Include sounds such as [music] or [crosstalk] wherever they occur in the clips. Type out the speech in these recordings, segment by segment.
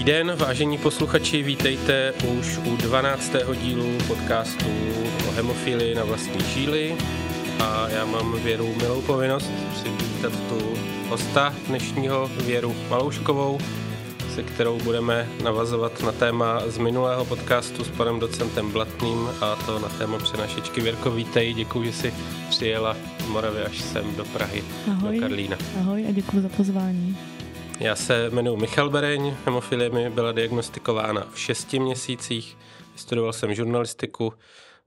Dobrý den, vážení posluchači, vítejte už u 12. dílu podcastu o hemofilii na vlastní žíly a já mám Věru milou povinnost přivítat tu hosta dnešního Věru Malouškovou, se kterou budeme navazovat na téma z minulého podcastu s panem docentem Blatným a to na téma přenašečky. Věrko, vítej, děkuji, že jsi přijela z Moravy až sem do Prahy, Ahoj. do Karlína. Ahoj a děkuji za pozvání. Já se jmenuji Michal Bereň, hemofilie mi byla diagnostikována v šesti měsících, studoval jsem žurnalistiku,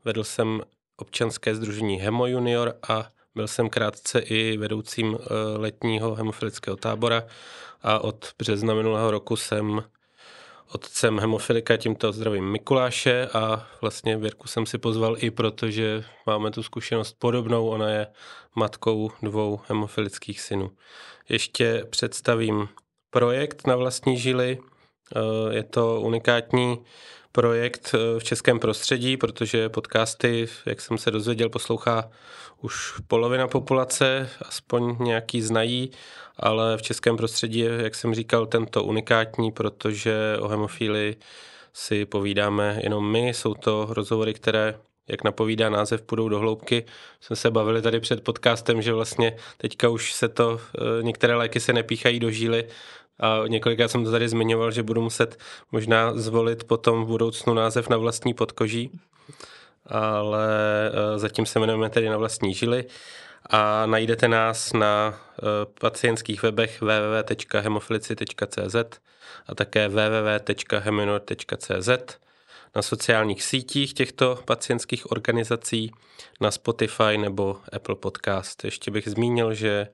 vedl jsem občanské združení Hemo Junior a byl jsem krátce i vedoucím eh, letního hemofilického tábora. A od března minulého roku jsem otcem hemofilika, tímto zdravím Mikuláše a vlastně Věrku jsem si pozval i proto, že máme tu zkušenost podobnou, ona je matkou dvou hemofilických synů. Ještě představím projekt na vlastní žily. Eh, je to unikátní projekt eh, v českém prostředí, protože podcasty, jak jsem se dozvěděl, poslouchá už polovina populace, aspoň nějaký znají, ale v českém prostředí je, jak jsem říkal, tento unikátní, protože o hemofílii si povídáme jenom my. Jsou to rozhovory, které jak napovídá název, půjdou do hloubky. Jsme se bavili tady před podcastem, že vlastně teďka už se to, eh, některé léky se nepíchají do žíly, a několikrát jsem to tady zmiňoval, že budu muset možná zvolit potom v budoucnu název na vlastní podkoží, ale eh, zatím se jmenujeme tedy na vlastní žily a najdete nás na eh, pacientských webech www.hemofilici.cz a také www.heminor.cz na sociálních sítích těchto pacientských organizací, na Spotify nebo Apple Podcast. Ještě bych zmínil, že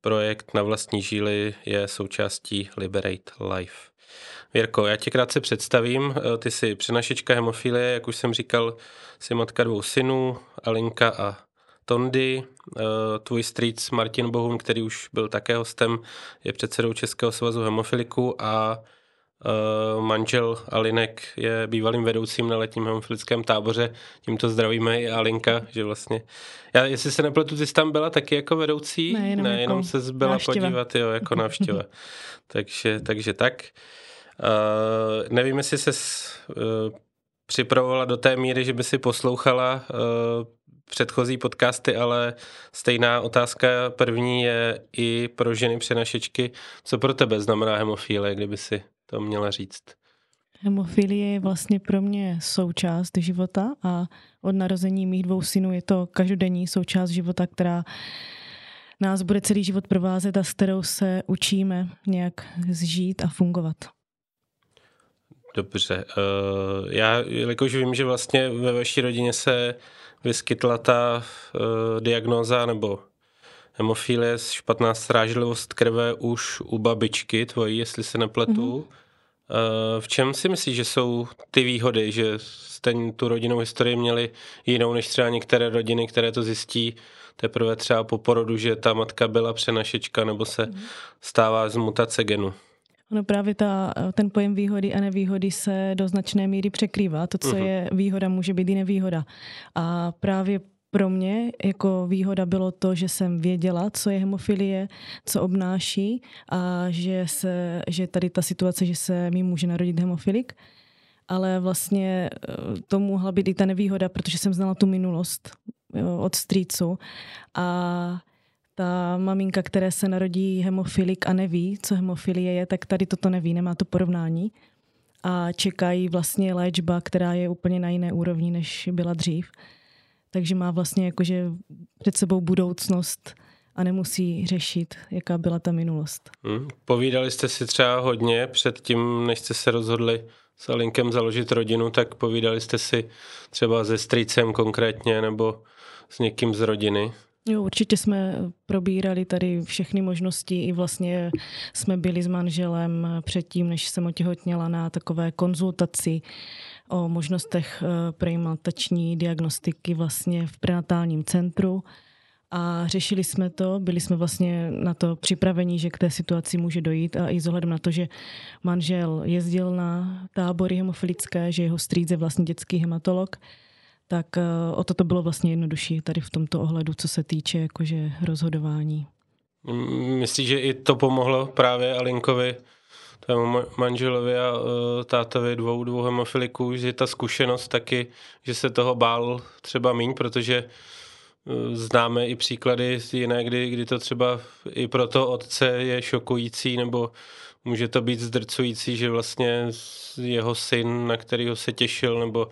projekt na vlastní žíly je součástí Liberate Life. Věrko, já tě krátce představím. Ty jsi přenašečka hemofilie, jak už jsem říkal, jsi matka dvou synů, Alinka a Tondy. Tvůj strýc Martin Bohum, který už byl také hostem, je předsedou Českého svazu hemofiliků a manžel Alinek je bývalým vedoucím na letním hemofilickém táboře. Tímto zdravíme i Alinka, že vlastně... Já, jestli se nepletu, ty jsi tam byla taky jako vedoucí? Ne, jenom, ne, jako jenom se byla návštěva. podívat, jo, jako návštěva. [laughs] takže, takže tak. Uh, nevím, jestli se uh, připravovala do té míry, že by si poslouchala uh, předchozí podcasty, ale stejná otázka první je i pro ženy přenašečky. Co pro tebe znamená hemofílie, kdyby si to měla říct? Hemofilie je vlastně pro mě součást života a od narození mých dvou synů je to každodenní součást života, která nás bude celý život provázet a s kterou se učíme nějak zžít a fungovat. Dobře. Já, jelikož vím, že vlastně ve vaší rodině se vyskytla ta diagnóza nebo hemofilie, špatná strážlivost krve už u babičky tvojí, jestli se nepletu. Mm-hmm. V čem si myslíš, že jsou ty výhody, že jste tu rodinnou historii měli jinou než třeba některé rodiny, které to zjistí teprve třeba po porodu, že ta matka byla přenašečka nebo se stává z mutace genu? No právě ta, ten pojem výhody a nevýhody se do značné míry překrývá. To, co uh-huh. je výhoda, může být i nevýhoda. A právě pro mě jako výhoda bylo to, že jsem věděla, co je hemofilie, co obnáší a že, se, že tady ta situace, že se mi může narodit hemofilik. Ale vlastně to mohla být i ta nevýhoda, protože jsem znala tu minulost jo, od strýcu. A ta maminka, které se narodí hemofilik a neví, co hemofilie je, tak tady toto neví, nemá to porovnání. A čekají vlastně léčba, která je úplně na jiné úrovni, než byla dřív takže má vlastně jakože před sebou budoucnost a nemusí řešit, jaká byla ta minulost. Hmm. Povídali jste si třeba hodně před tím, než jste se rozhodli s Alinkem založit rodinu, tak povídali jste si třeba se strýcem konkrétně nebo s někým z rodiny? Jo, určitě jsme probírali tady všechny možnosti i vlastně jsme byli s manželem předtím, než jsem otěhotněla na takové konzultaci o možnostech eh, preimplantační diagnostiky vlastně v prenatálním centru. A řešili jsme to, byli jsme vlastně na to připraveni, že k té situaci může dojít. A i s ohledem na to, že manžel jezdil na tábory hemofilické, že jeho strýc je vlastně dětský hematolog, tak eh, o to to bylo vlastně jednodušší tady v tomto ohledu, co se týče jakože rozhodování. Myslíš, že i to pomohlo právě Alinkovi manželovi a uh, tátovi dvou, dvou hemofiliků, že ta zkušenost taky, že se toho bál třeba míň, protože uh, známe i příklady jiné, kdy, kdy to třeba i pro to otce je šokující, nebo může to být zdrcující, že vlastně jeho syn, na kterého se těšil, nebo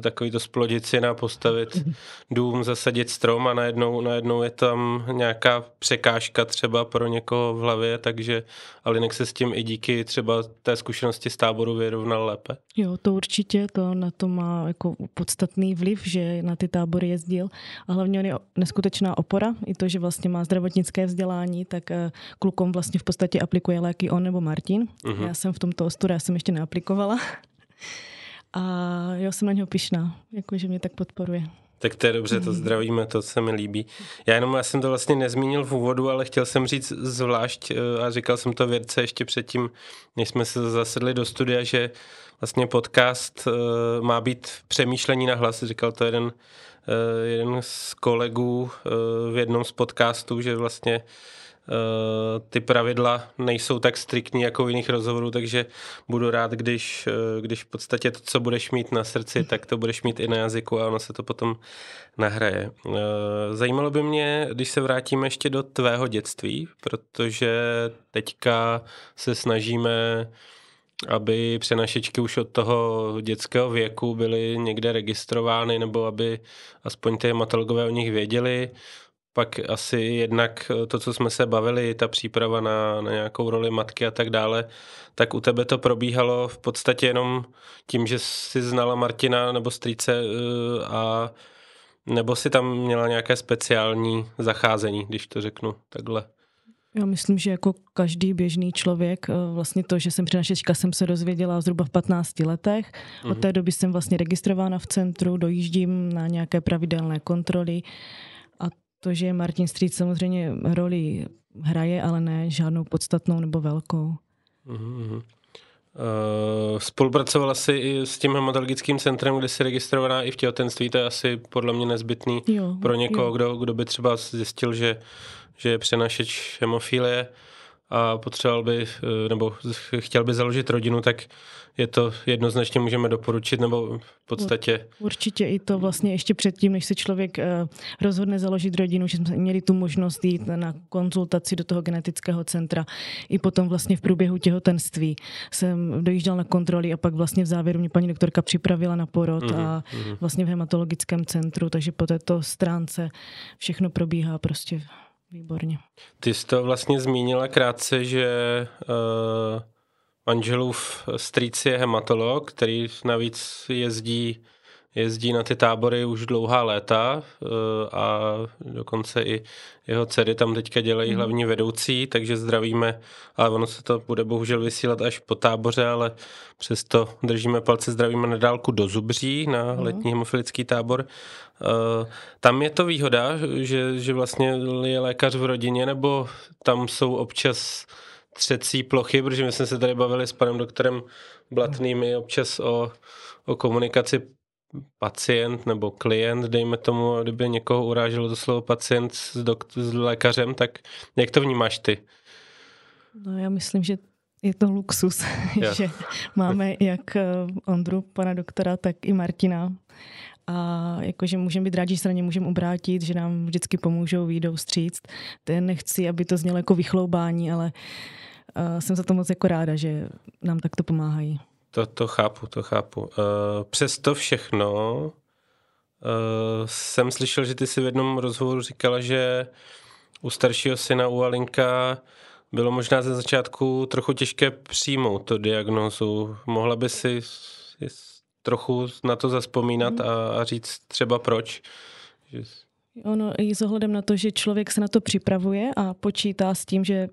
takový to splodit syna, postavit [laughs] dům, zasadit strom a najednou, najednou je tam nějaká překážka třeba pro někoho v hlavě, takže Alinek se s tím i díky třeba té zkušenosti z táboru vyrovnal lépe. Jo, to určitě, to na to má jako podstatný vliv, že na ty tábory jezdil a hlavně on je neskutečná opora, i to, že vlastně má zdravotnické vzdělání, tak eh, klukům vlastně v podstatě aplikuje léky on nebo Martin. Uh-huh. Já jsem v tomto ostudu, já jsem ještě neaplikovala. A jo, jsem na něho pišná, jakože mě tak podporuje. Tak to je dobře, to mhm. zdravíme, to se mi líbí. Já jenom, já jsem to vlastně nezmínil v úvodu, ale chtěl jsem říct zvlášť, eh, a říkal jsem to Věrce ještě předtím, než jsme se zasedli do studia, že vlastně podcast eh, má být přemýšlení na hlas, říkal to jeden, eh, jeden z kolegů v jednom z podcastů, že vlastně ty pravidla nejsou tak striktní jako v jiných rozhovorů, takže budu rád, když, eh, když v podstatě to, co budeš mít na srdci, tak to budeš mít i na jazyku a ono se to potom nahraje. Eh, zajímalo by mě, když se vrátíme ještě do tvého dětství, protože teďka se snažíme aby přenašečky už od toho dětského věku byly někde registrovány, nebo aby aspoň ty hematologové o nich věděli pak asi jednak to, co jsme se bavili, ta příprava na, na nějakou roli matky a tak dále, tak u tebe to probíhalo v podstatě jenom tím, že jsi znala Martina nebo strýce eh, a nebo si tam měla nějaké speciální zacházení, když to řeknu takhle. Já myslím, že jako každý běžný člověk, eh, vlastně to, že jsem přinašečka, jsem se dozvěděla zhruba v 15 letech. Od mhm. té doby jsem vlastně registrována v centru, dojíždím na nějaké pravidelné kontroly to, že Martin Street samozřejmě roli hraje, ale ne žádnou podstatnou nebo velkou. Mm-hmm. Uh, spolupracovala jsi i s tím hematologickým centrem, kde jsi registrovaná i v těhotenství, to je asi podle mě nezbytný jo, pro někoho, kdo, kdo by třeba zjistil, že, že je přenašeč hemofilie a potřeboval by, eh, nebo chtěl by založit rodinu, tak je to jednoznačně můžeme doporučit, nebo v podstatě... Určitě i to vlastně ještě předtím, než se člověk eh, rozhodne založit rodinu, že jsme měli tu možnost jít na konzultaci do toho genetického centra. I potom vlastně v průběhu těhotenství jsem dojížděl na kontroly a pak vlastně v závěru mě paní doktorka připravila na porod mm-hmm. a mhm. vlastně v hematologickém centru, takže po této stránce všechno probíhá prostě výborně. Ty jsi to vlastně zmínila krátce, že uh, manželův strýc je hematolog, který navíc jezdí jezdí na ty tábory už dlouhá léta eh, a dokonce i jeho dcery tam teďka dělají mhm. hlavní vedoucí, takže zdravíme, ale ono se to bude bohužel vysílat až po táboře, ale přesto držíme palce, zdravíme na dálku do Zubří na mhm. letní hemofilický tábor. Eh, tam je to výhoda, že, že vlastně je lékař v rodině, nebo tam jsou občas třecí plochy, protože my jsme se tady bavili s panem doktorem Blatným občas o, o komunikaci pacient nebo klient, dejme tomu, kdyby někoho uráželo to slovo pacient s, dokt- s lékařem, tak jak to vnímáš ty? No já myslím, že je to luxus, [laughs] že máme jak eh, Ondru, pana doktora, tak i Martina. A jakože můžeme být rádi, že se na ně můžeme obrátit, že nám vždycky pomůžou, výjdou stříct. To nechci, aby to znělo jako vychloubání, ale uh, jsem za to moc jako ráda, že nám takto pomáhají. To, to chápu, to chápu. Uh, přesto všechno uh, jsem slyšel, že ty si v jednom rozhovoru říkala, že u staršího syna, u Alinka, bylo možná ze začátku trochu těžké přijmout tu diagnózu. Mohla by si trochu na to zaspomínat mm. a, a říct třeba proč? Ono i s ohledem na to, že člověk se na to připravuje a počítá s tím, že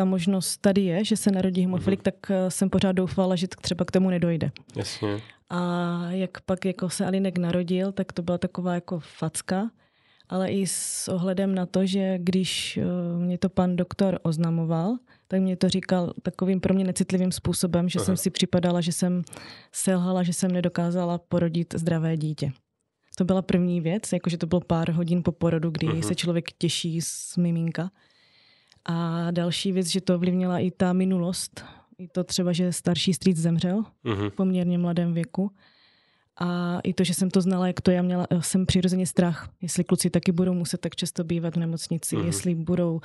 ta možnost tady je, že se narodí hemofilik, mm-hmm. tak eh, jsem pořád doufala, že třeba k tomu nedojde. Jasně. A jak pak jako se Alinek narodil, tak to byla taková jako facka, ale i s ohledem na to, že když eh, mě to pan doktor oznamoval, tak mě to říkal takovým pro mě necitlivým způsobem, že Aha. jsem si připadala, že jsem selhala, že jsem nedokázala porodit zdravé dítě. To byla první věc, jakože to bylo pár hodin po porodu, kdy uh-huh. se člověk těší z miminka. A další věc, že to ovlivnila i ta minulost, I to třeba, že starší strýc zemřel uh-huh. v poměrně mladém věku. A i to, že jsem to znala, jak to já měla, jsem přirozeně strach, jestli kluci taky budou muset tak často bývat v nemocnici, uh-huh. jestli budou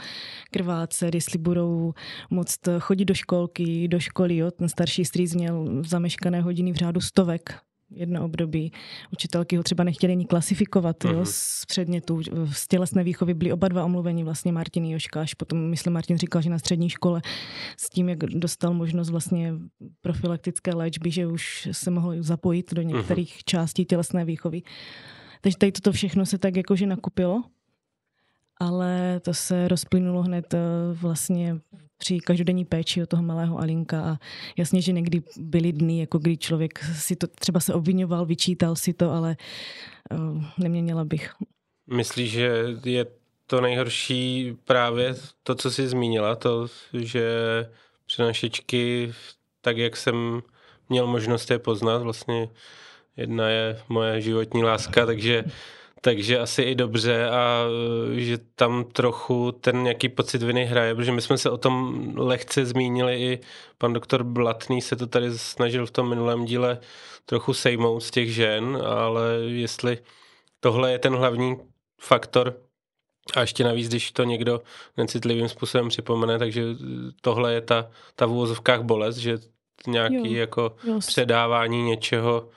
krvácet, jestli budou moct chodit do školky, do školy. Jo. Ten starší strýc měl zameškané hodiny v řádu stovek jedno období. Učitelky ho třeba nechtěli ani klasifikovat uh-huh. jo, mhm. z předmětů. Z tělesné výchovy byli oba dva omluveni, vlastně Martin Joška, až potom, myslím, Martin říkal, že na střední škole s tím, jak dostal možnost vlastně profilaktické léčby, že už se mohl zapojit do některých uh-huh. částí tělesné výchovy. Takže tady toto všechno se tak jakože nakupilo ale to se rozplynulo hned eh, vlastně při každodenní péči o toho malého Alinka a jasně, že někdy byly dny, jako kdy člověk si to třeba se obvinoval, vyčítal si to, ale uh, neměnila bych. Myslíš, že je to nejhorší právě to, co jsi zmínila, to, že přenašečky, tak jak jsem měl možnost je poznat, vlastně jedna je moje životní láska, takže takže asi i dobře a e, že tam trochu ten nějaký pocit viny hraje, protože my jsme se o tom lehce zmínili i pan doktor Blatný se to tady snažil v tom minulém díle trochu sejmout z těch žen, ale jestli tohle je ten hlavní faktor, a ještě navíc, když to někdo necitlivým způsobem připomene, takže tohle je ta, ta v úvozovkách bolest, že nějaký jo, jako jo. předávání něčeho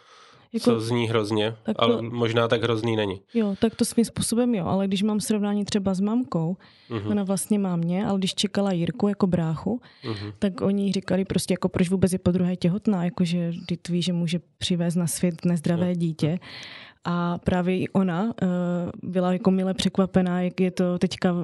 jako, co zní hrozně, tak to, ale možná tak hrozný není. Jo, tak to svým způsobem jo, ale když mám srovnání třeba s mamkou, uh-huh. ona vlastně má mě, ale když čekala Jirku jako bráchu, uh-huh. tak oni říkali prostě jako proč vůbec je po druhé těhotná, jakože ty ví, že může přivést na svět nezdravé dítě. A právě i ona uh, byla jako mile překvapená, jak je to teďka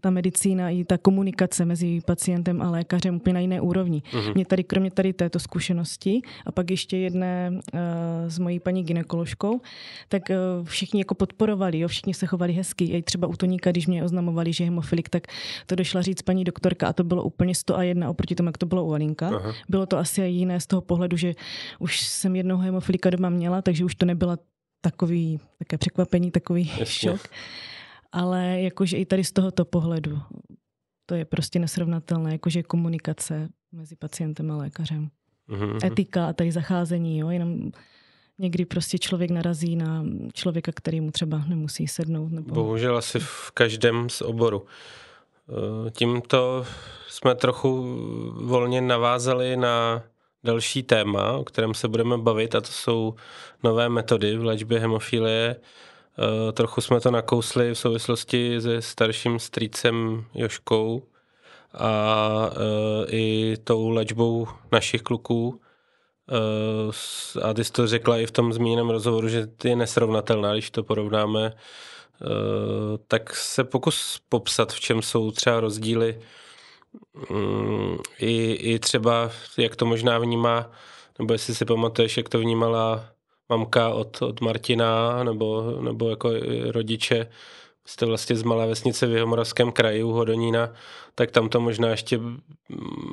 ta medicína i ta komunikace mezi pacientem a lékařem úplně na jiné úrovni. Uh-huh. Mě tady, kromě tady této zkušenosti a pak ještě jedné uh, s mojí paní ginekoložkou, tak uh, všichni jako podporovali, jo, všichni se chovali hezky. I třeba u Toníka, když mě oznamovali, že je hemofilik, tak to došla říct paní doktorka a to bylo úplně 100 a jedna oproti tomu, jak to bylo u Alinka. Uh-huh. Bylo to asi jiné z toho pohledu, že už jsem jednoho hemofilika doma měla, takže už to nebyla takový, také překvapení, takový Jasně. šok. Ale jakože i tady z tohoto pohledu to je prostě nesrovnatelné, jakože komunikace mezi pacientem a lékařem. Mm-hmm. Etika a tady zacházení, jo, jenom někdy prostě člověk narazí na člověka, který mu třeba nemusí sednout. Nebo... Bohužel asi v každém z oboru. Eh, tímto jsme trochu volně navázali na další téma, o kterém se budeme bavit, a to jsou nové metody v léčbě hemofilie. Eh, trochu jsme to nakousli v souvislosti se starším strýcem Joškou a eh, i tou léčbou našich kluků. Eh, a ty jsi to řekla i v tom zmíněném rozhovoru, že je nesrovnatelná, když to porovnáme. Tak se pokus popsat, v čem jsou třeba rozdíly Mm, i, i třeba, jak to možná vnímá, nebo jestli si pamatuješ, jak to vnímala mamka od, od Martina, nebo, nebo jako rodiče, jste vlastně z malé vesnice v Jihomoravském kraji u Hodonína, tak tam to možná ještě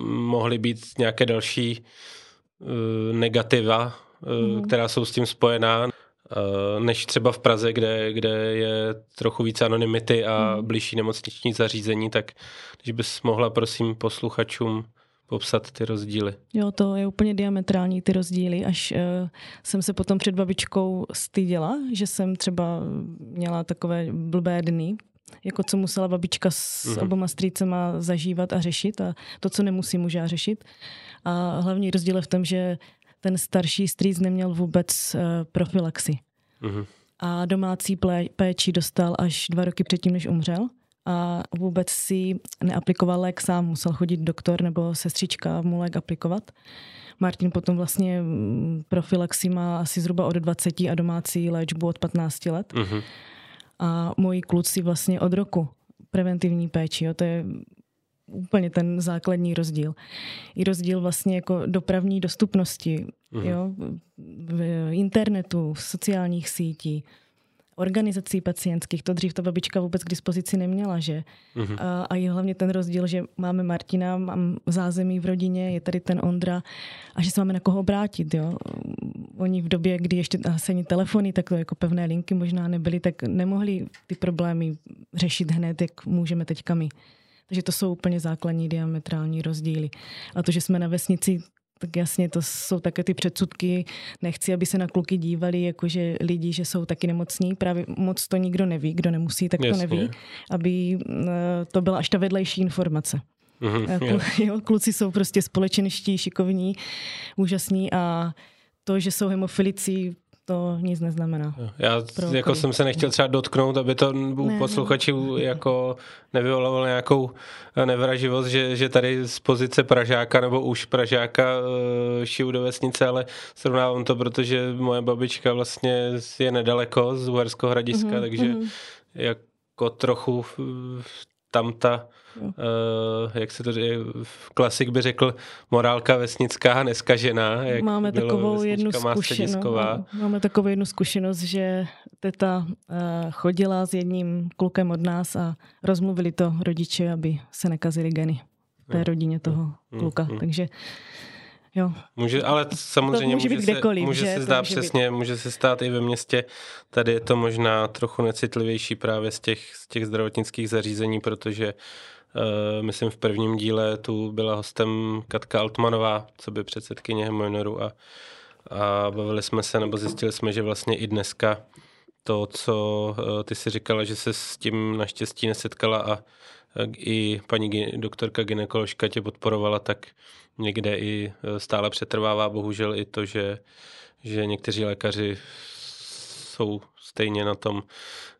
mohly být nějaké další uh, negativa, mm. která jsou s tím spojená. Eh, než třeba v Praze, kde, kde je trochu více anonymity a hmm. blížší nemocniční zařízení, tak když bys mohla, prosím, posluchačům popsat ty rozdíly. Jo, to je úplně diametrální ty rozdíly, až uh, jsem se potom před babičkou styděla, že jsem třeba měla takové blbé dny, jako co musela babička s mm-hmm. oboma strýcema zažívat a řešit a to, co nemusí muže řešit. A hlavní rozdíl je v tom, že ten starší strýc neměl vůbec uh, profilaxi. Uh-huh. A domácí péči dostal až dva roky předtím, než umřel. A vůbec si neaplikoval lék sám, musel chodit doktor nebo sestřička mu lék aplikovat. Martin potom vlastně mm, profilaxi má asi zhruba od 20 a domácí léčbu od 15 let. Uh-huh. A moji kluci vlastně od roku preventivní péči. Jo, to je úplně ten základní rozdíl. I rozdíl vlastně jako dopravní dostupnosti, mm. jo, v internetu, v sociálních sítí, organizací pacientských. To dřív ta babička vůbec k dispozici neměla, že? Mm-hmm. A, a je hlavně ten rozdíl, že máme Martina, mám zázemí v rodině, je tady ten Ondra a že se máme na koho obrátit, jo? Oni v době, kdy ještě asi ani telefony, tak to jako pevné linky možná nebyly, tak nemohli ty problémy řešit hned, jak můžeme teďka my. Takže to jsou úplně základní diametrální rozdíly. A to, že jsme na vesnici, tak jasně, to jsou také ty předsudky. Nechci, aby se na kluky dívali, jakože lidi, že jsou taky nemocní. Právě moc to nikdo neví, kdo nemusí, tak jasně. to neví. Aby eh, to byla až ta vedlejší informace. Mm-hmm, [laughs] jo, kluci jsou prostě společenští, šikovní, úžasní a to, že jsou hemofilici, to nic neznamená. Já jako jsem se nechtěl třeba dotknout, aby to u ne, posluchačů ne. jako nevyvolalo nějakou nevraživost, že, že tady z pozice Pražáka nebo už Pražáka uh, šiju do vesnice, ale srovnávám to, protože moje babička vlastně je nedaleko z Uherského hradiska, mm-hmm, takže mm-hmm. jako trochu tam ta, uh, jak se to říká, klasik by řekl, morálka vesnická neskažená. Jak máme takovou jednu zkušenost. No, máme takovou jednu zkušenost, že teta uh, chodila s jedním klukem od nás a rozmluvili to rodiče, aby se nekazili geny té no. rodině toho mm, kluka. Mm. Takže Jo. Může, ale samozřejmě může, může, se, může se zdát přesně, být. může se stát i ve městě. Tady je to možná trochu necitlivější právě z těch, z těch zdravotnických zařízení, protože uh, myslím v prvním díle tu byla hostem Katka Altmanová, co by předsedkyně Hemojnoru a, a bavili jsme se, nebo zjistili jsme, že vlastně i dneska to, co uh, ty si říkala, že se s tím naštěstí nesetkala a i paní doktorka ginekoložka tě podporovala, tak někde i e, stále přetrvává bohužel i to, že, že někteří lékaři jsou stejně na tom,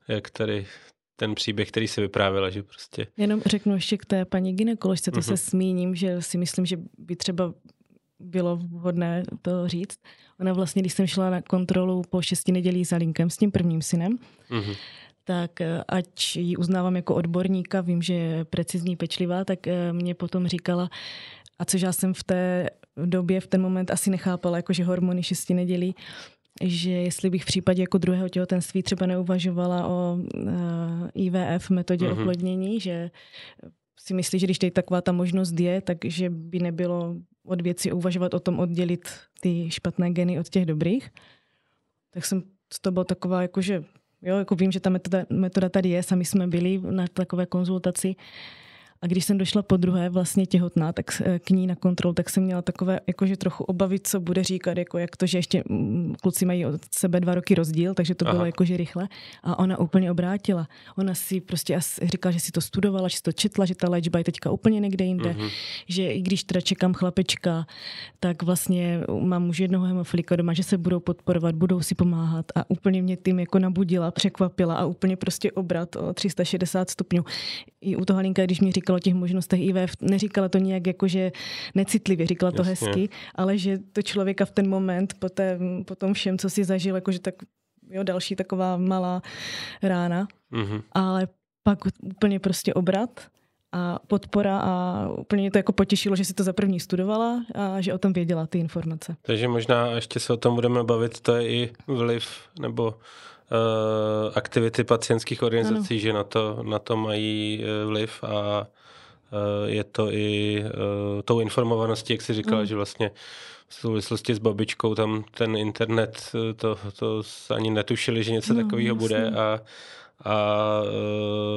jak tady ten příběh, který se vyprávěla, že prostě... Jenom řeknu ještě k té paní ginekoložce, to uh-huh. se zmíním, že si myslím, že by třeba bylo vhodné to říct. Ona vlastně, když jsem šla na kontrolu po šesti nedělí za linkem s tím prvním synem, uh-huh tak eh, ať ji uznávám jako odborníka, vím, že je precizní, pečlivá, tak eh, mě potom říkala, a což já jsem v té době, v ten moment asi nechápala, jakože hormony šesti nedělí, že jestli bych v případě jako druhého těhotenství třeba neuvažovala o uh, eh, IVF metodě mm-hmm. oplodnění, že si myslí, že když tady taková ta možnost je, takže by nebylo od věci uvažovat o tom oddělit ty špatné geny od těch dobrých. Tak jsem to byla taková jakože Jo, jako vím, že ta metoda, metoda tady je, sami jsme byli na takové konzultaci a když jsem došla po druhé vlastně těhotná, tak eh, k ní na kontrolu, tak jsem měla takové jakože trochu obavy, co bude říkat, jako jak to, že ještě mm, kluci mají od sebe dva roky rozdíl, takže to Aha. bylo jakože rychle. A ona úplně obrátila. Ona si prostě říkala, že si to studovala, že si to četla, že ta léčba je teďka úplně někde jinde, uh-huh. že i když teda čekám chlapečka, tak vlastně mám už jednoho hemofilika doma, že se budou podporovat, budou si pomáhat a úplně mě tím jako nabudila, překvapila a úplně prostě obrat o 360 stupňů. I u toho Halinka, když mi říkala, říkala o těch možnostech IVF, neříkala to nějak jakože necitlivě, říkala to Jasně. hezky, ale že to člověka v ten moment po, té, po tom všem, co si zažil, jakože tak jo, další taková malá rána, mm-hmm. ale pak úplně prostě obrat a podpora a úplně mě to jako potěšilo, že si to za první studovala a že o tom věděla ty informace. Takže možná ještě se o tom budeme bavit, to je i vliv nebo uh, aktivity pacientských organizací, ano. že na to, na to mají eh, vliv a uh, je to i uh, tou informovaností, jak jsi říkala, mm. že vlastně v souvislosti s babičkou tam ten internet, to, to ani netušili, že něco no, takového bude a a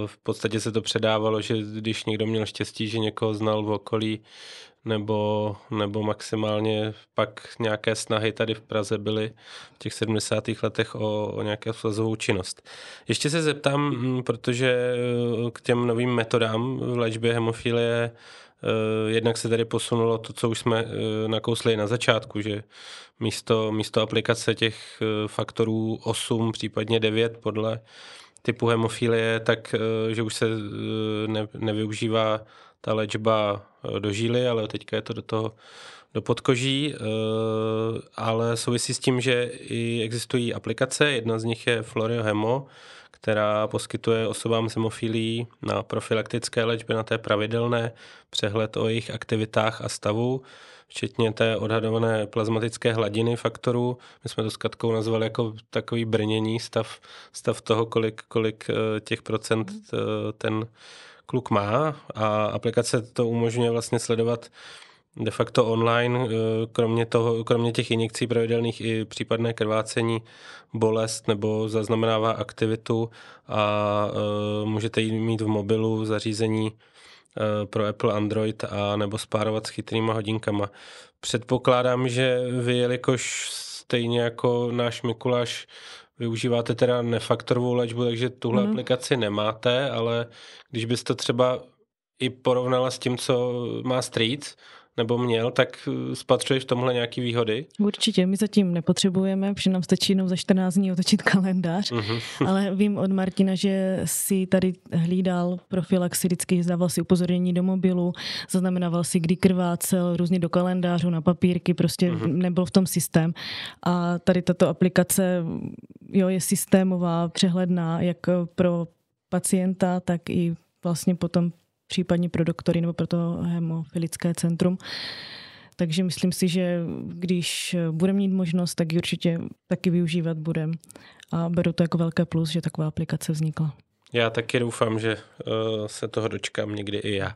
v podstatě se to předávalo, že když někdo měl štěstí, že někoho znal v okolí, nebo, nebo maximálně pak nějaké snahy tady v Praze byly v těch 70. letech o, o nějaké svazovou činnost. Ještě se zeptám, mm, protože eh, k těm novým metodám v léčbě hemofilie eh, jednak se tady posunulo to, co už jsme eh, nakousli na začátku, že místo, místo aplikace těch faktorů 8, případně 9 podle typu hemofilie, tak že už se ne, nevyužívá ta léčba eh, do žíly, ale teďka je to do toho do podkoží, eh, ale souvisí s tím, že i existují aplikace, jedna z nich je Florio Hemo, která poskytuje osobám s hemofilí na profilaktické léčbě, na té pravidelné přehled o jejich aktivitách a stavu, včetně té odhadované plazmatické hladiny faktorů. My jsme to s Katkou nazvali jako takový brnění, stav, stav toho, kolik, kolik eh, těch procent ten kluk má a aplikace to umožňuje vlastně sledovat de facto online, eh, kromě, toho, kromě těch injekcí pravidelných i případné krvácení, bolest nebo zaznamenává aktivitu a eh, můžete ji mít v mobilu, v zařízení pro Apple Android a nebo spárovat s chytrýma hodinkama. Předpokládám, že vy, jelikož stejně jako náš Mikuláš využíváte teda nefaktorovou léčbu, takže tuhle mm. aplikaci nemáte, ale když byste třeba i porovnala s tím, co má Street, nebo měl, tak eh, spatřuješ v tomhle nějaký výhody? Určitě, my zatím nepotřebujeme, protože nám stačí jenom za 14 dní otočit kalendář, mm-hmm. [laughs] ale vím od Martina, že si tady hlídal profilaxi, vždycky zdával si upozornění do mobilu, zaznamenával si, kdy krvácel, různě do kalendářů, na papírky, prostě mm-hmm. nebyl v tom systém. A tady tato aplikace jo, je systémová, přehledná, jak pro pacienta, tak i vlastně potom případně pro doktory nebo pro to hemofilické centrum. Takže myslím si, že když budeme mít možnost, tak ji určitě taky využívat budem. A beru to jako velké plus, že taková aplikace vznikla. Já taky doufám, že uh, se toho dočkám někdy i já.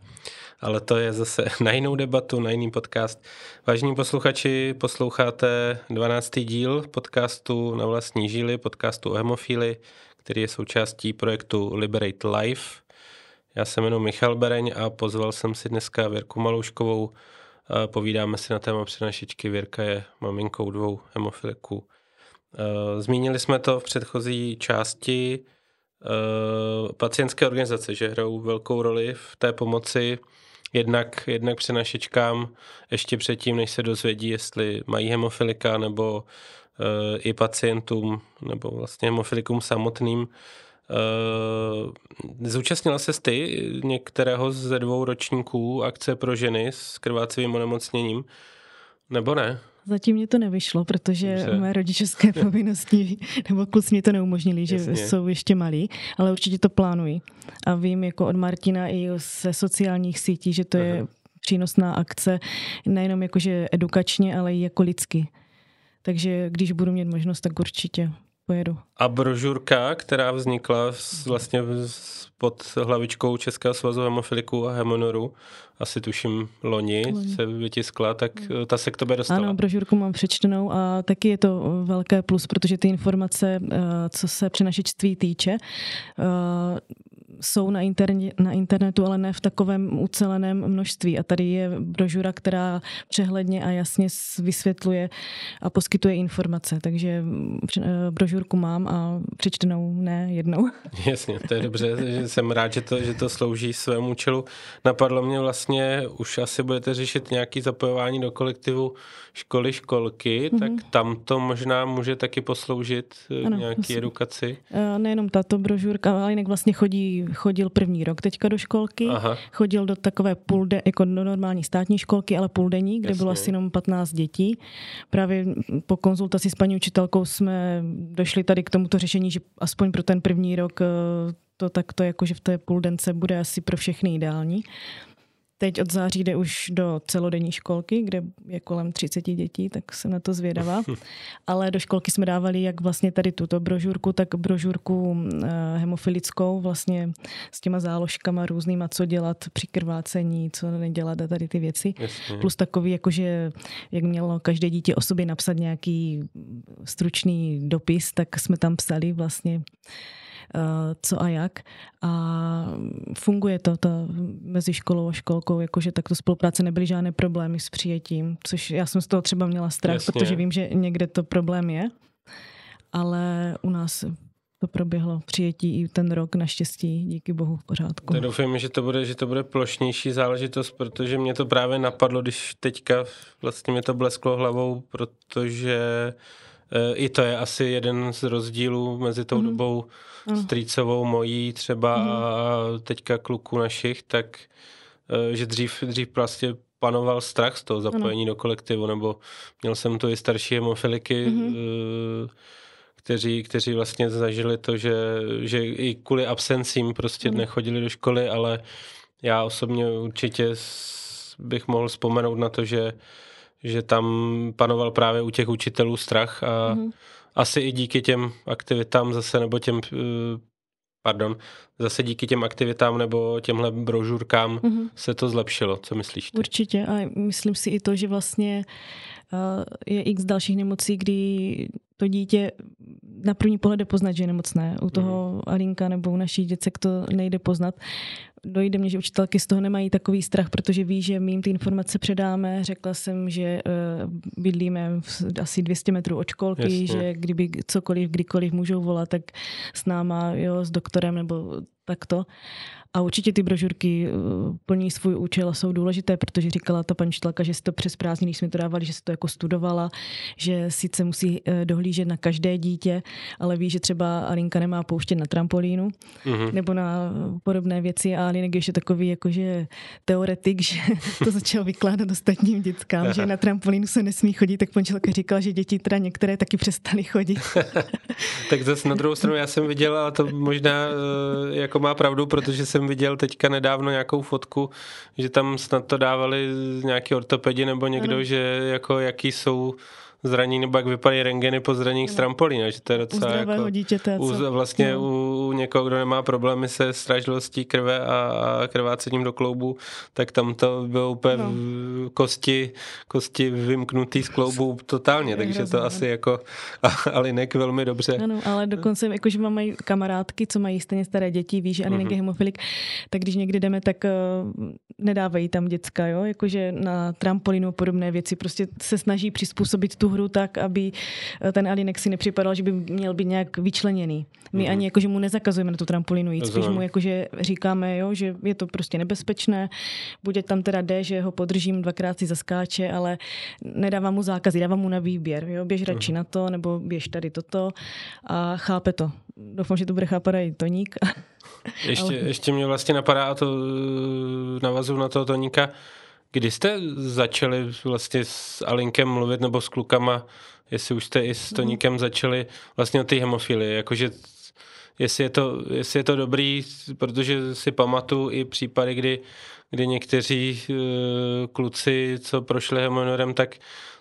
Ale to je zase [laughs] na jinou debatu, na jiný podcast. Vážení posluchači, posloucháte 12. díl podcastu na vlastní žíly, podcastu o hemofíli, který je součástí projektu Liberate Life. Já se jmenuji Michal Bereň a pozval jsem si dneska Věrku Malouškovou. Povídáme si na téma přenašičky. Věrka je maminkou dvou hemofiliků. Zmínili jsme to v předchozí části pacientské organizace, že hrajou velkou roli v té pomoci jednak, jednak přenašičkám ještě předtím, než se dozvědí, jestli mají hemofilika nebo i pacientům nebo vlastně hemofilikům samotným zúčastnila se ty některého ze dvou ročníků akce pro ženy s krvácivým onemocněním, nebo ne? Zatím mě to nevyšlo, protože Dobře. mé rodičovské [laughs] povinnosti nebo kluci mě to neumožnili, že Jasně. jsou ještě malí, ale určitě to plánují. A vím jako od Martina i ze sociálních sítí, že to Aha. je přínosná akce, nejenom jakože edukačně, ale i jako lidsky. Takže když budu mít možnost, tak určitě pojedu. A brožurka, která vznikla vlastně pod hlavičkou Českého svazu hemofiliků a hemonoru, asi tuším loni, loni. se vytiskla, tak hmm. ta se k tobě dostala. Ano, brožurku mám přečtenou a taky je to velké plus, protože ty informace, eh, co se přenašečství týče, eh, jsou na, interne, na internetu, ale ne v takovém uceleném množství. A tady je brožura, která přehledně a jasně vysvětluje a poskytuje informace. Takže eh, brožurku mám a přečtenou ne jednou. [laughs] Jasně, to je dobře, že jsem rád, že to, že to slouží svému účelu. Napadlo mě vlastně, už asi budete řešit nějaký zapojování do kolektivu školy, školky, mm-hmm. tak tam to možná může taky posloužit eh, ano, nějaký musím. edukaci. Eh, nejenom tato brožurka, ale jinak vlastně chodí chodil první rok teďka do školky, Aha. chodil do takové půl de, jako do normální státní školky, ale půldenní, kde Jasně. bylo asi jenom 15 dětí. Právě po konzultaci s paní učitelkou jsme došli tady k tomuto řešení, že aspoň pro ten první rok eh, to takto jakože v té půldence bude asi pro všechny ideální. Teď od září jde už do celodenní školky, kde je kolem 30 dětí, tak jsem na to zvědavá. [laughs] Ale do školky jsme dávali jak vlastně tady tuto brožurku, tak brožurku eh, hemofilickou vlastně s těma záložkama různýma, co dělat při krvácení, co nedělat a tady ty věci. Jasně. Plus takový, jakože jak mělo každé dítě o sobě napsat nějaký stručný dopis, tak jsme tam psali vlastně co a jak. A funguje to, to mezi školou a školkou, jakože takto spolupráce nebyly žádné problémy s přijetím, což já jsem z toho třeba měla strach, Jasně. protože vím, že někde to problém je, ale u nás to proběhlo přijetí i ten rok naštěstí, díky bohu v pořádku. Tak doufám, že to bude, že to bude plošnější záležitost, protože mě to právě napadlo, když teďka vlastně mě to blesklo hlavou, protože eh, i to je asi jeden z rozdílů mezi tou mm-hmm. dobou strýcovou mojí třeba mm. a teďka kluku našich, tak eh, že dřív, dřív prostě panoval strach z toho zapojení ano. do kolektivu, nebo měl jsem to i starší hemofiliky, mm-hmm. kteří, kteří vlastně zažili to, že, že i kvůli absencím prostě ano. nechodili do školy, ale já osobně určitě bych mohl vzpomenout na to, že, že tam panoval právě u těch učitelů strach a mm-hmm asi i díky těm aktivitám zase, nebo těm, eh, pardon, zase díky těm aktivitám nebo těmhle brožurkám mm-hmm. se to zlepšilo. Co myslíš? Ty? Určitě a myslím si i to, že vlastně uh, je x dalších nemocí, kdy to dítě na první pohled poznat, že je nemocné. U toho mm. Alinka nebo u naší děcek to nejde poznat. dojde mě, že učitelky z toho nemají takový strach, protože ví, že my jim ty informace předáme. Řekla jsem, že uh, bydlíme asi 200 metrů od školky, Jasně. že kdyby cokoliv, kdykoliv můžou volat, tak s náma, jo, s doktorem nebo takto. A určitě ty brožurky eh, plní svůj účel a jsou důležité, protože říkala ta paní učitelka, že si to přes prázdniny, jsme to dávali, že si to jako studovala, že sice musí eh, dohlížet na každé dítě, ale ví, že třeba Alinka nemá pouštět na trampolínu mm-hmm. nebo na podobné věci a Alinek ještě takový jakože teoretik, že [laughs] to začal vykládat ostatním dětskám, že na trampolínu se nesmí chodit, tak paní učitelka říkala, že děti teda některé taky přestali chodit. [laughs] tak zase na druhou stranu já jsem viděl, ale to možná eh, jako má pravdu, protože jsem viděl teďka nedávno nějakou fotku, že tam snad to dávali nějaký ortopedi nebo někdo, ano. že jako jaký jsou zranění, nebo jak vypadají rengeny po zranění z trampolína, že to je docela u jako, dítěte, u, vlastně no. u, u někoho, kdo nemá problémy se strážlivostí krve a, a krvácením do kloubu, tak tam to bylo úplně no. kosti, kosti vymknutý z kloubu totálně, takže hrozné, to asi jako [laughs] Alinek velmi dobře. Ano, ale dokonce, jakože mám mají kamarádky, co mají stejně staré děti, ví, že Alinek mm-hmm. je hemofilik, tak když někdy jdeme, tak uh, nedávají tam děcka, jo, jakože na trampolínu podobné věci, prostě se snaží přizpůsobit tu hru tak, aby eh, ten Alinek si nepřipadal, že by měl být nějak vyčleněný. My mm. ani jakože mu nezakazujeme na tu trampolínu jít, spíš mu jakože říkáme, jo, že je to prostě nebezpečné, bude tam teda jde, že ho podržím, dvakrát si zaskáče, ale nedávám mu zákazy, dávám mu na výběr, jo, běž radši mm. na to, nebo běž tady toto a chápe to. Doufám, že to bude chápat i Toník. Ještě, [laughs] ale... ještě mě vlastně napadá, a to eh, navazu na toho Toníka, Kdy jste začali vlastně s Alinkem mluvit nebo s klukama, jestli už jste i s Toníkem mhm. začali vlastně o té hemofilii, jakože jestli je, to, jestli je to dobrý, protože si pamatuju i případy, kdy, kdy někteří uh, kluci, co prošli hemonorem, tak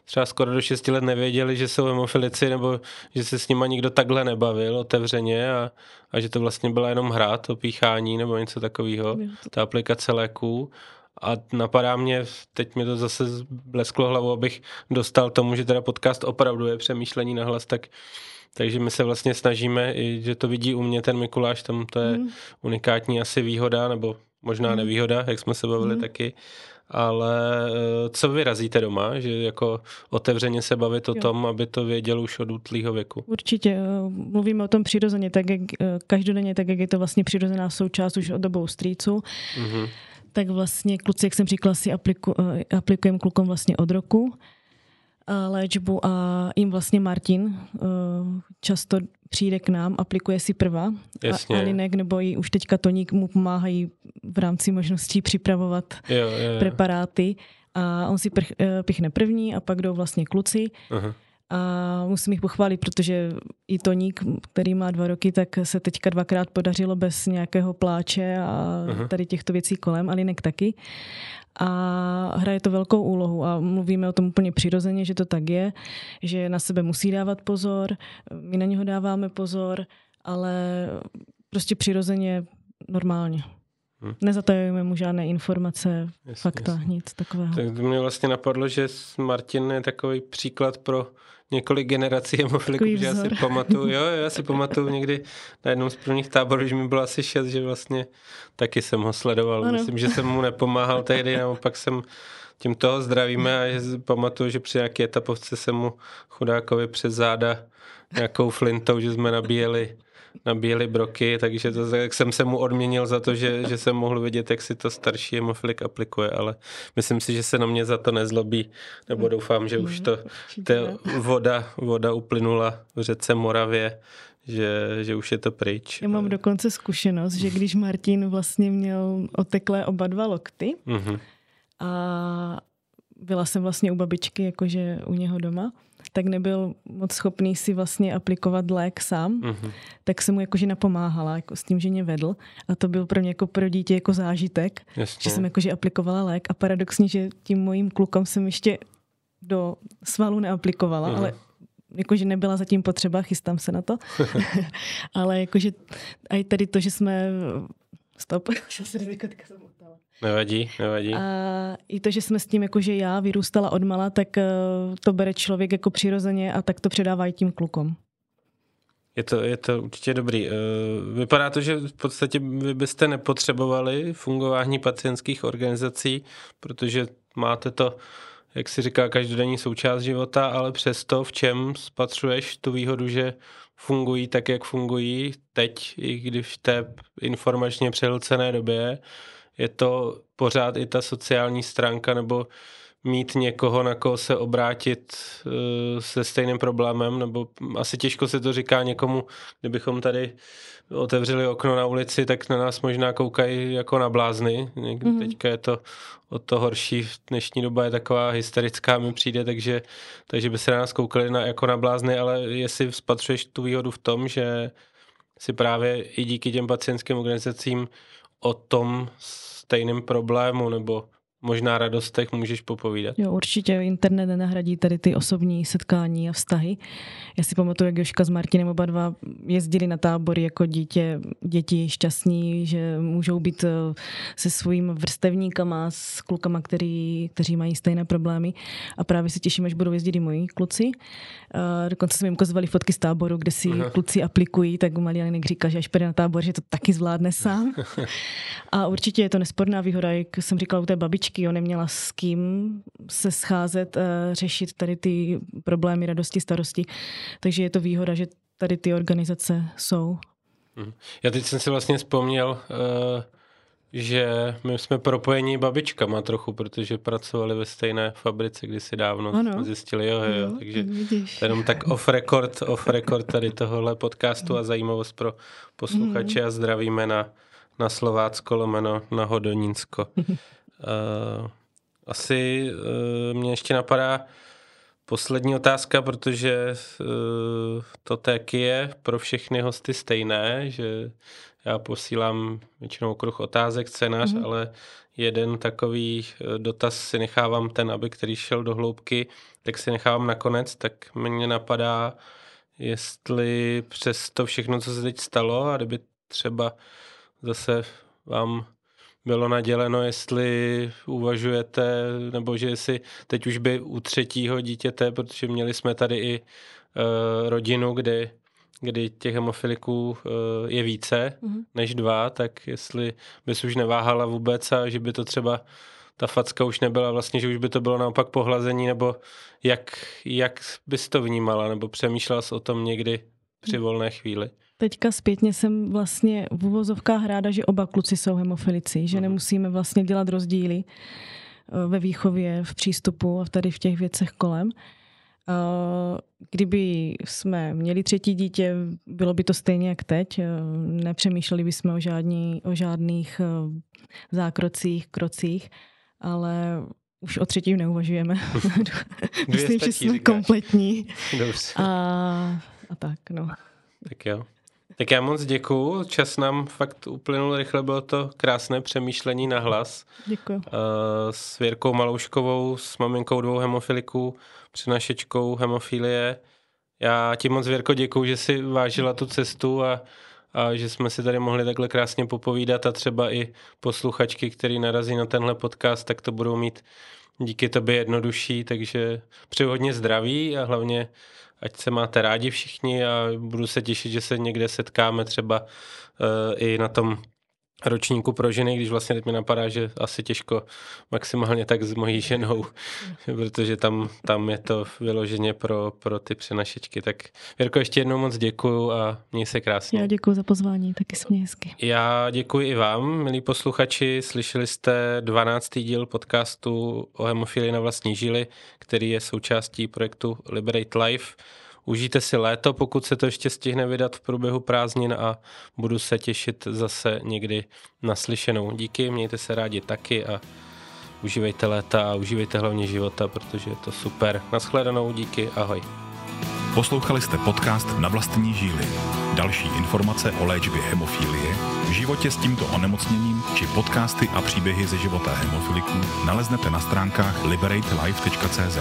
třeba skoro do 6 let nevěděli, že jsou hemofilici nebo že se s nima nikdo takhle nebavil otevřeně a, a že to vlastně byla jenom hra, to píchání nebo něco takového, ta aplikace léků. A napadá mě, teď mi to zase blesklo hlavu, abych dostal tomu, že teda podcast opravdu je přemýšlení na hlas, tak takže my se vlastně snažíme, i že to vidí u mě ten Mikuláš, tam to je mm. unikátní asi výhoda, nebo možná mm. nevýhoda, jak jsme se bavili mm. taky. Ale eh, co vy razíte doma, že jako otevřeně se bavit o jo. tom, aby to věděl už od útlýho věku? Určitě. Eh, mluvíme o tom přirozeně, tak jak eh, každodenně, tak jak je to vlastně přirozená součást už od dobou strýců. Mm-hmm tak vlastně kluci, jak jsem říkala, si apliku, eh, aplikujeme klukům vlastně od roku léčbu a jim vlastně Martin eh, často přijde k nám, aplikuje si prva Jasně. a Alinek nebo i už teďka Toník mu pomáhají v rámci možností připravovat jo, jo, jo. preparáty a on si prch, eh, pichne první a pak jdou vlastně kluci. Aha. A musím jich pochválit, protože i Toník, který má dva roky, tak se teďka dvakrát podařilo bez nějakého pláče a tady těchto věcí kolem, Alinek taky. A hraje to velkou úlohu a mluvíme o tom úplně přirozeně, že to tak je, že na sebe musí dávat pozor, my na něho dáváme pozor, ale prostě přirozeně normálně. Hmm. Nezatajujeme mu žádné informace, jasně, fakta, jasně. nic takového. Tak to mě vlastně napadlo, že Martin je takový příklad pro několik generací hemofiliků, že já si pamatuju, jo, já si [laughs] pamatuju někdy na jednom z prvních táborů, když mi bylo asi šest, že vlastně taky jsem ho sledoval. Ano. Myslím, že jsem mu nepomáhal tehdy, naopak jsem tím toho zdravíme a že pamatuju, že při nějaké etapovce jsem mu chudákovi přes záda nějakou flintou, že jsme nabíjeli nabíjeli broky, takže to, jak jsem se mu odměnil za to, že, že jsem mohl vidět, jak si to starší hemofilik aplikuje, ale myslím si, že se na mě za to nezlobí, nebo doufám, že už to ta voda, voda uplynula v řece Moravě, že, že už je to pryč. Já mám dokonce zkušenost, že když Martin vlastně měl oteklé oba dva lokty mm-hmm. a byla jsem vlastně u babičky, jakože u něho doma, tak nebyl moc schopný si vlastně aplikovat lék sám, mm-hmm. tak jsem mu jakože napomáhala jako s tím, že mě vedl a to byl pro mě jako pro dítě jako zážitek, Jasně. že jsem jakože aplikovala lék a paradoxně, že tím mojím klukům jsem ještě do svalu neaplikovala, mm-hmm. ale jakože nebyla zatím potřeba, chystám se na to, [laughs] [laughs] ale jakože i tady to, že jsme Stop. Nevadí, nevadí. A i to, že jsme s tím, jakože já vyrůstala odmala, tak eh, to bere člověk jako přirozeně a tak to předává i tím klukům. Je to, je to určitě dobrý. Eh, vypadá to, že v podstatě vy byste nepotřebovali fungování pacientských organizací, protože máte to, jak si říká, každodenní součást života, ale přesto v čem spatřuješ tu výhodu, že fungují tak, jak fungují teď, i když v té informačně přehlcené době, je to pořád i ta sociální stránka nebo mít někoho, na koho se obrátit uh, se stejným problémem, nebo asi těžko se to říká někomu, kdybychom tady otevřeli okno na ulici, tak na nás možná koukají jako na blázny. Mm-hmm. Teďka je to o to horší, v dnešní doba je taková hysterická, mi přijde, takže, takže by se na nás koukali na, jako na blázny, ale jestli spatřuješ tu výhodu v tom, že si právě i díky těm pacientským organizacím o tom stejném problému nebo možná radostech můžeš popovídat. Jo, určitě internet nenahradí tady ty osobní setkání a vztahy. Já si pamatuju, jak Joška s Martinem oba dva jezdili na tábory jako dítě, děti šťastní, že můžou být eh, se svým vrstevníkama, s klukama, který, kteří mají stejné problémy. A právě se těším, až budou jezdit i moji kluci. A dokonce jsme jim ukazovali fotky z táboru, kde si Aha. kluci aplikují, tak malý Janinek říká, že až půjde na tábor, že to taky zvládne sám. [laughs] a určitě je to nesporná výhoda, jak jsem říkala u té babičky, jo, neměla s kým se scházet, řešit tady ty problémy, radosti, starosti. Takže je to výhoda, že tady ty organizace jsou. Mhm. Já teď jsem si vlastně vzpomněl, eh, že my jsme propojení babičkama trochu, protože pracovali ve stejné fabrice kdysi dávno. Ano. Jsme zjistili, jo, jo, jo takže vidíš. jenom tak off record, off record tady tohohle podcastu a zajímavost pro posluchače mm. a zdravíme na, na Slovácko, lomeno na Hodonínsko. [laughs] Uh, asi uh, mě ještě napadá poslední otázka, protože uh, to tak je pro všechny hosty stejné, že já posílám většinou okruh otázek, scénář, mm-hmm. ale jeden takový dotaz si nechávám ten, aby který šel do hloubky, tak si nechávám nakonec, tak mě napadá, jestli přes to všechno, co se teď stalo a kdyby třeba zase vám bylo naděleno, jestli uvažujete, nebo že si teď už by u třetího dítěte, protože měli jsme tady i uh, rodinu, kdy, kdy těch hemofiliků uh, je více mm-hmm. než dva, tak jestli bys už neváhala vůbec a že by to třeba ta facka už nebyla vlastně, že už by to bylo naopak pohlazení, nebo jak, jak bys to vnímala, nebo přemýšlela jsi o tom někdy při volné chvíli? Teďka zpětně jsem vlastně v uvozovkách ráda, že oba kluci jsou hemofilici, že mhm. nemusíme vlastně dělat rozdíly eh, ve výchově, v přístupu a tady v těch věcech kolem. Eh, kdyby jsme měli třetí dítě, bylo by to stejně jak teď. Eh, nepřemýšleli bychom o, žádný, o žádných zákrocích, krocích, ale už o třetím neuvažujeme. [laughs] Myslím, že jsme říkáš. kompletní. Dobře. A, a tak, no. Tak jo. Tak já moc děkuju, čas nám fakt uplynul rychle, bylo to krásné přemýšlení na hlas. Děkuji. Uh, s Věrkou Malouškovou, s maminkou dvou hemofiliků, přenašečkou hemofilie. Já ti moc, Věrko, děkuju, že si vážila tu cestu a, a že jsme si tady mohli takhle krásně popovídat a třeba i posluchačky, který narazí na tenhle podcast, tak to budou mít díky tobě jednodušší, takže přeju hodně zdraví a hlavně ať se máte rádi všichni a budu se těšit, že se někde setkáme třeba uh, i na tom ročníku pro ženy, když vlastně teď mi napadá, že asi těžko maximálně tak s mojí ženou, [laughs] protože tam, tam je to vyloženě pro, pro ty přenašečky. Tak Věrko, ještě jednou moc děkuju a měj se krásně. Já děkuji za pozvání, taky se mě hezky. Já děkuji i vám, milí posluchači. Slyšeli jste 12. díl podcastu o hemofilii na vlastní žily, který je součástí projektu Liberate Life. Užijte si léto, pokud se to ještě stihne vydat v průběhu prázdnin a budu se těšit zase někdy naslyšenou. Díky, mějte se rádi taky a užívejte léta a užívejte hlavně života, protože je to super. Naschledanou, díky, ahoj. Poslouchali jste podcast Na vlastní žíly. Další informace o léčbě hemofilie, životě s tímto onemocněním či podcasty a příběhy ze života hemofiliků naleznete na stránkách liberatelife.cz.